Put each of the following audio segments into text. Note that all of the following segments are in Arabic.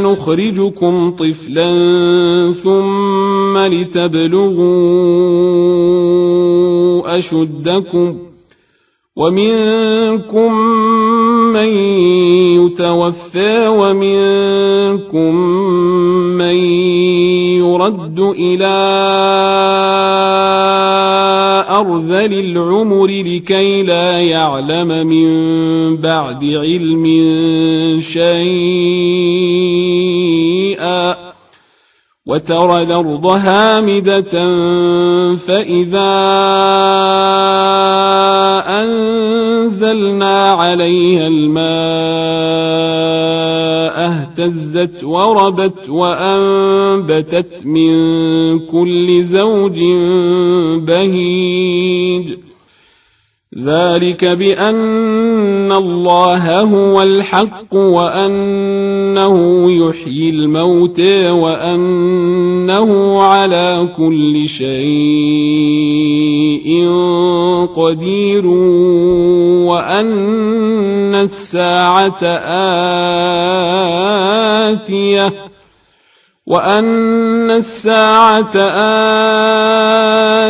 نخرجكم طفلا ثم لتبلغوا أشدكم ومنكم من يتوفى ومنكم من يرد إلى أرذل العمر لكي لا يعلم من بعد علم شيئا وترى الأرض هامدة فإذا أنزلنا عليها الماء اهتزت وربت وأنبتت من كل زوج بهيج ذلك بأن الله هو الحق وأنه يحيي الموتى وأنه على كل شيء قدير وأن الساعة آتية وأن الساعة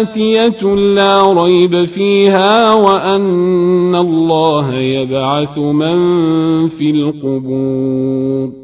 آتية لا ريب فيها وأن الله يبعث من في القبور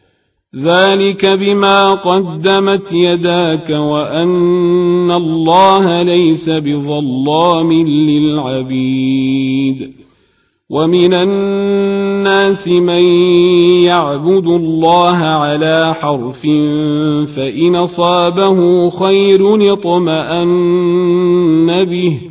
ذلك بما قدمت يداك وأن الله ليس بظلام للعبيد ومن الناس من يعبد الله على حرف فإن أصابه خير اطمأن به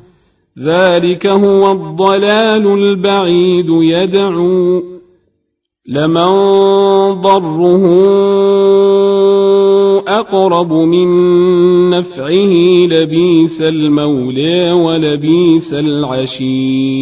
ذلك هو الضلال البعيد يدعو لمن ضره أقرب من نفعه لبيس المولى ولبيس العشير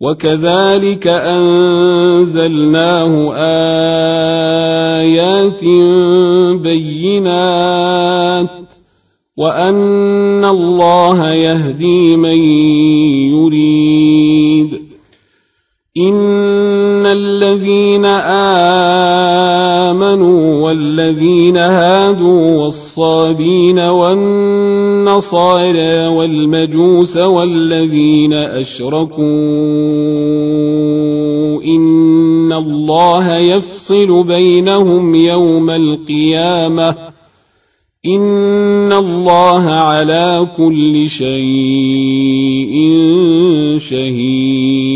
وكذلك أنزلناه آيات بينات وأن الله يهدي من يريد إن الذين آمنوا والذين هادوا والصابين والنصارى والمجوس والذين أشركوا. إن الله يفصل بينهم يوم القيامة. إن الله على كل شيء شهيد.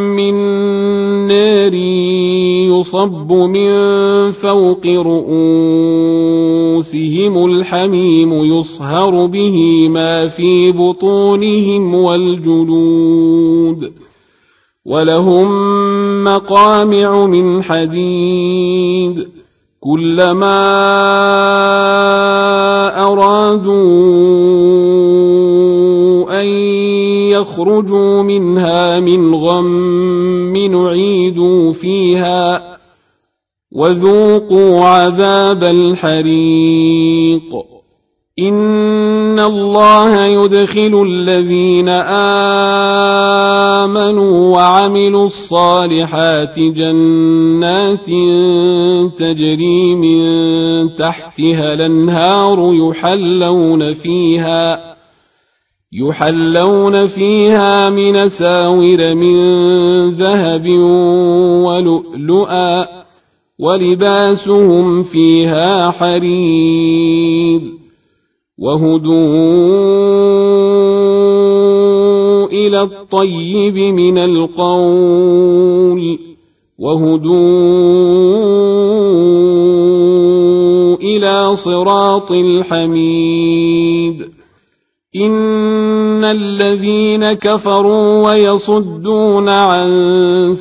من نار يصب من فوق رؤوسهم الحميم يصهر به ما في بطونهم والجلود ولهم مقامع من حديد كلما أرادوا أن يخرجوا منها من غم نعيدوا فيها وذوقوا عذاب الحريق. إن الله يدخل الذين آمنوا وعملوا الصالحات جنات تجري من تحتها الأنهار يحلون فيها يحلون فيها من ساور من ذهب ولؤلؤا ولباسهم فيها حرير وهدوا إلى الطيب من القول وهدوا إلى صراط الحميد إن الذين كفروا ويصدون عن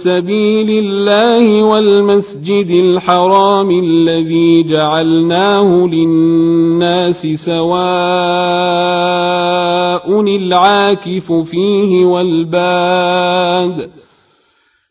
سبيل الله والمسجد الحرام الذي جعلناه للناس سواء العاكف فيه والباد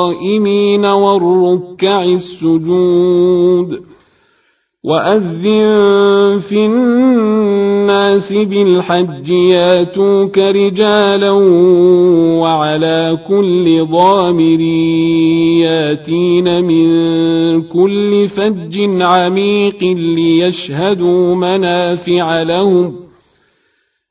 والقائمين والركع السجود وأذن في الناس بالحج ياتوك رجالا وعلى كل ضامر ياتين من كل فج عميق ليشهدوا منافع لهم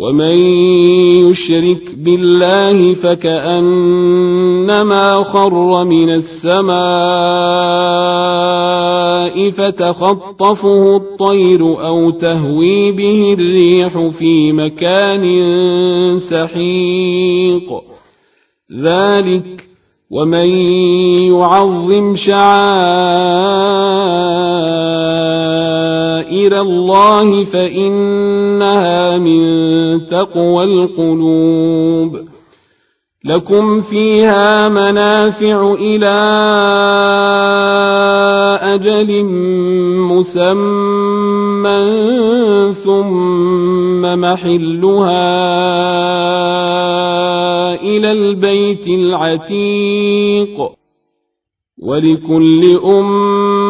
ومن يشرك بالله فكانما خر من السماء فتخطفه الطير أو تهوي به الريح في مكان سحيق. ذلك ومن يعظم شعائر الله فإنها من تقوى القلوب. لكم فيها منافع إلى أجل مسمى ثم محلها إلى البيت العتيق. ولكل أمة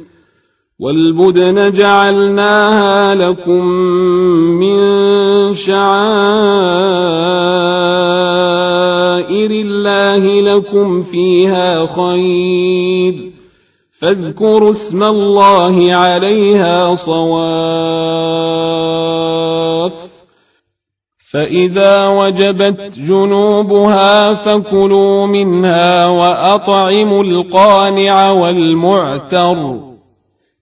والبدن جعلناها لكم من شعائر الله لكم فيها خير. فاذكروا اسم الله عليها صواف. فإذا وجبت جنوبها فكلوا منها وأطعموا القانع والمعتر.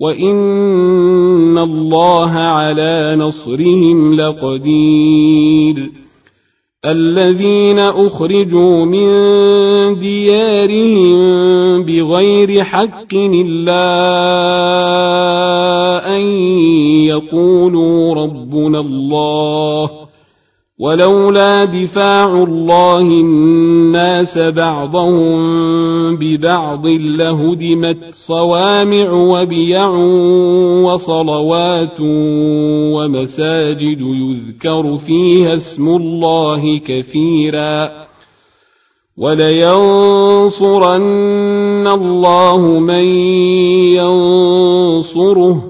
وإن الله على نصرهم لقدير الذين أخرجوا من ديارهم بغير حق إلا أن يقولوا ربنا الله ولولا دفاع الله الناس بعضهم ببعض لهدمت صوامع وبيع وصلوات ومساجد يذكر فيها اسم الله كثيرا. ولينصرن الله من ينصره.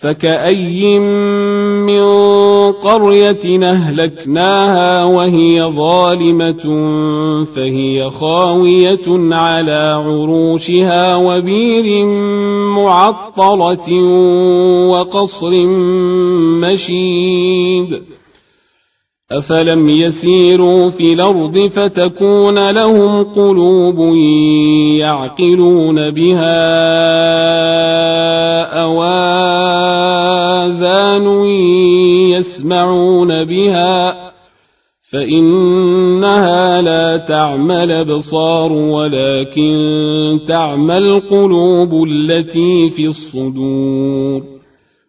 فكأي من قرية أهلكناها وهي ظالمة فهي خاوية على عروشها وبير معطلة وقصر مشيد أفلم يسيروا في الأرض فتكون لهم قلوب يعقلون بها أواذان يسمعون بها فإنها لا تعمى الأبصار ولكن تعمى القلوب التي في الصدور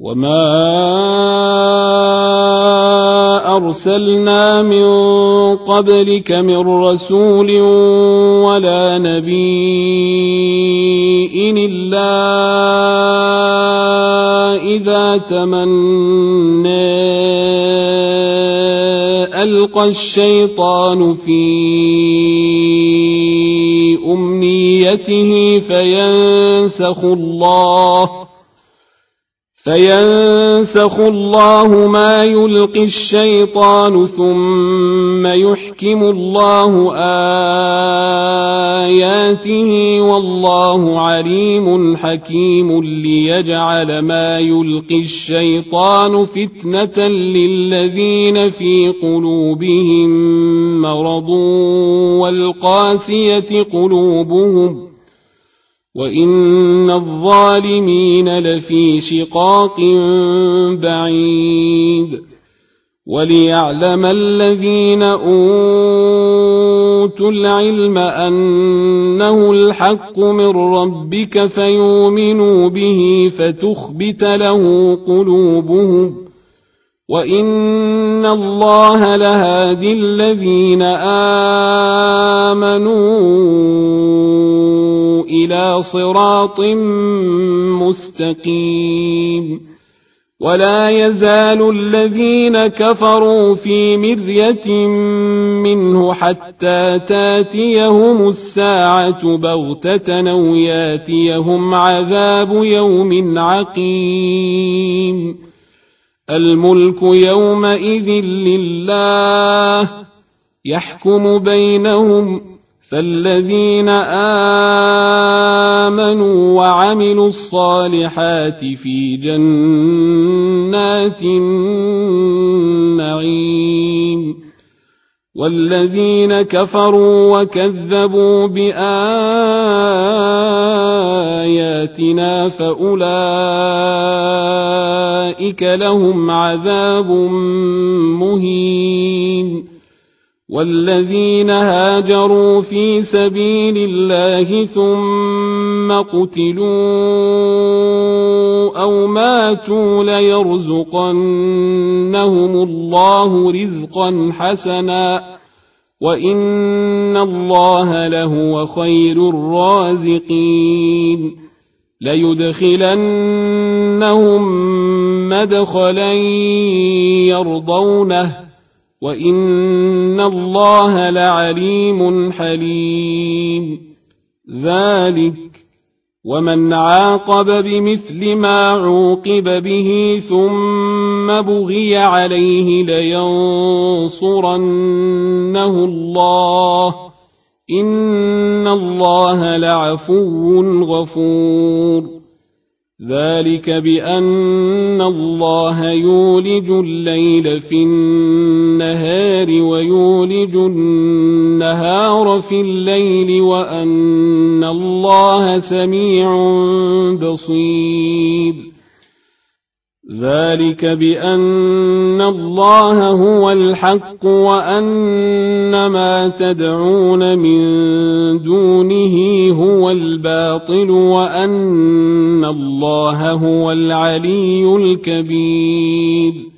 وما أرسلنا من قبلك من رسول ولا نبي إلا إذا تمنى ألقى الشيطان في أمنيته فينسخ الله فينسخ الله ما يلقي الشيطان ثم يحكم الله آياته والله عليم حكيم ليجعل ما يلقي الشيطان فتنة للذين في قلوبهم مرض والقاسية قلوبهم وإن الظالمين لفي شقاق بعيد وليعلم الذين أوتوا العلم أنه الحق من ربك فيؤمنوا به فتخبت له قلوبهم وإن الله لهادي الذين آمنوا إلى صراط مستقيم ولا يزال الذين كفروا في مرية منه حتى تاتيهم الساعة بغتة أو ياتيهم عذاب يوم عقيم الملك يومئذ لله يحكم بينهم فالذين آمنوا وعملوا الصالحات في جنات النعيم والذين كفروا وكذبوا بآياتنا فأولئك لهم عذاب مهين. والذين هاجروا في سبيل الله ثم قتلوا أو ماتوا ليرزقنهم الله رزقا حسنا. وان الله لهو خير الرازقين ليدخلنهم مدخلا يرضونه وان الله لعليم حليم ذلك ومن عاقب بمثل ما عوقب به ثم بغي عليه لينصرنه الله ان الله لعفو غفور ذلك بأن الله يولج الليل في النهار ويولج النهار في الليل وأن الله سميع بصير. ذلك بأن الله هو الحق وأن ما تدعون من دونه هو الباطل وأن الله هو العلي الكبير.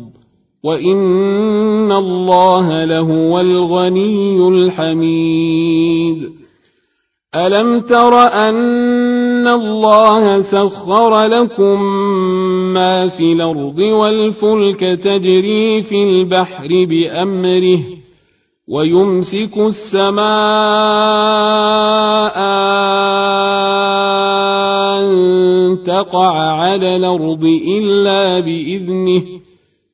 وإن الله لهو الغني الحميد ألم تر أن الله سخر لكم ما في الأرض والفلك تجري في البحر بأمره ويمسك السماء أن تقع على الأرض إلا بإذنه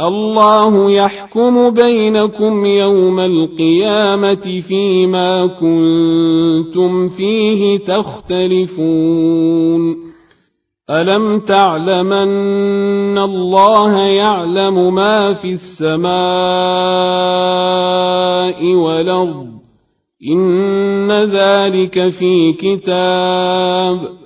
الله يحكم بينكم يوم القيامة فيما كنتم فيه تختلفون. ألم تعلمن الله يعلم ما في السماء والأرض؟ إن ذلك في كتاب.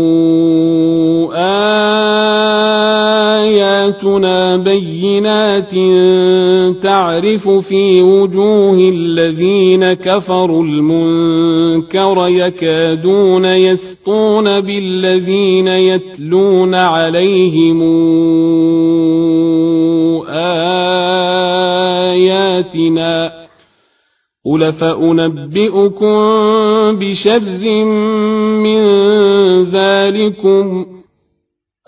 آياتنا بينات تعرف في وجوه الذين كفروا المنكر يكادون يسطون بالذين يتلون عليهم آياتنا قل فأنبئكم بشر من ذلكم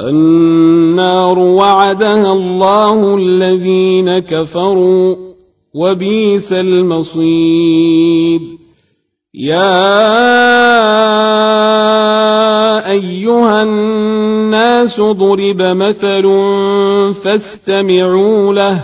النار وعدها الله الذين كفروا وبيس المصير. يا أيها الناس ضرب مثل فاستمعوا له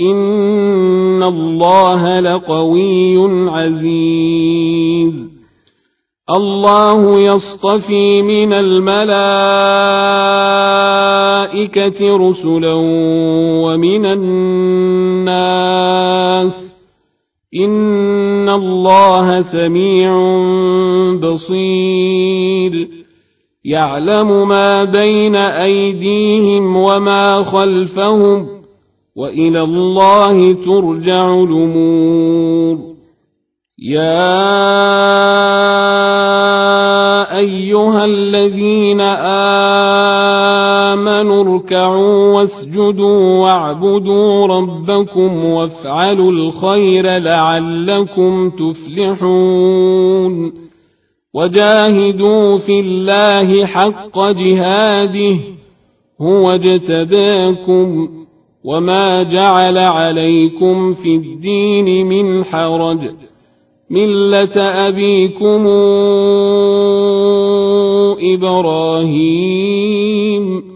إن الله لقوي عزيز. الله يصطفي من الملائكة رسلا ومن الناس. إن الله سميع بصير. يعلم ما بين أيديهم وما خلفهم. وإلى الله ترجع الأمور. يا أيها الذين آمنوا اركعوا واسجدوا واعبدوا ربكم وافعلوا الخير لعلكم تفلحون. وجاهدوا في الله حق جهاده. هو اجتباكم وما جعل عليكم في الدين من حرج مله ابيكم إبراهيم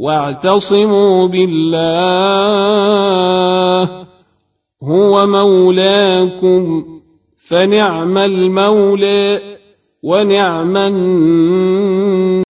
واعتصموا بالله هو مولاكم فنعم المولى ونعم النصير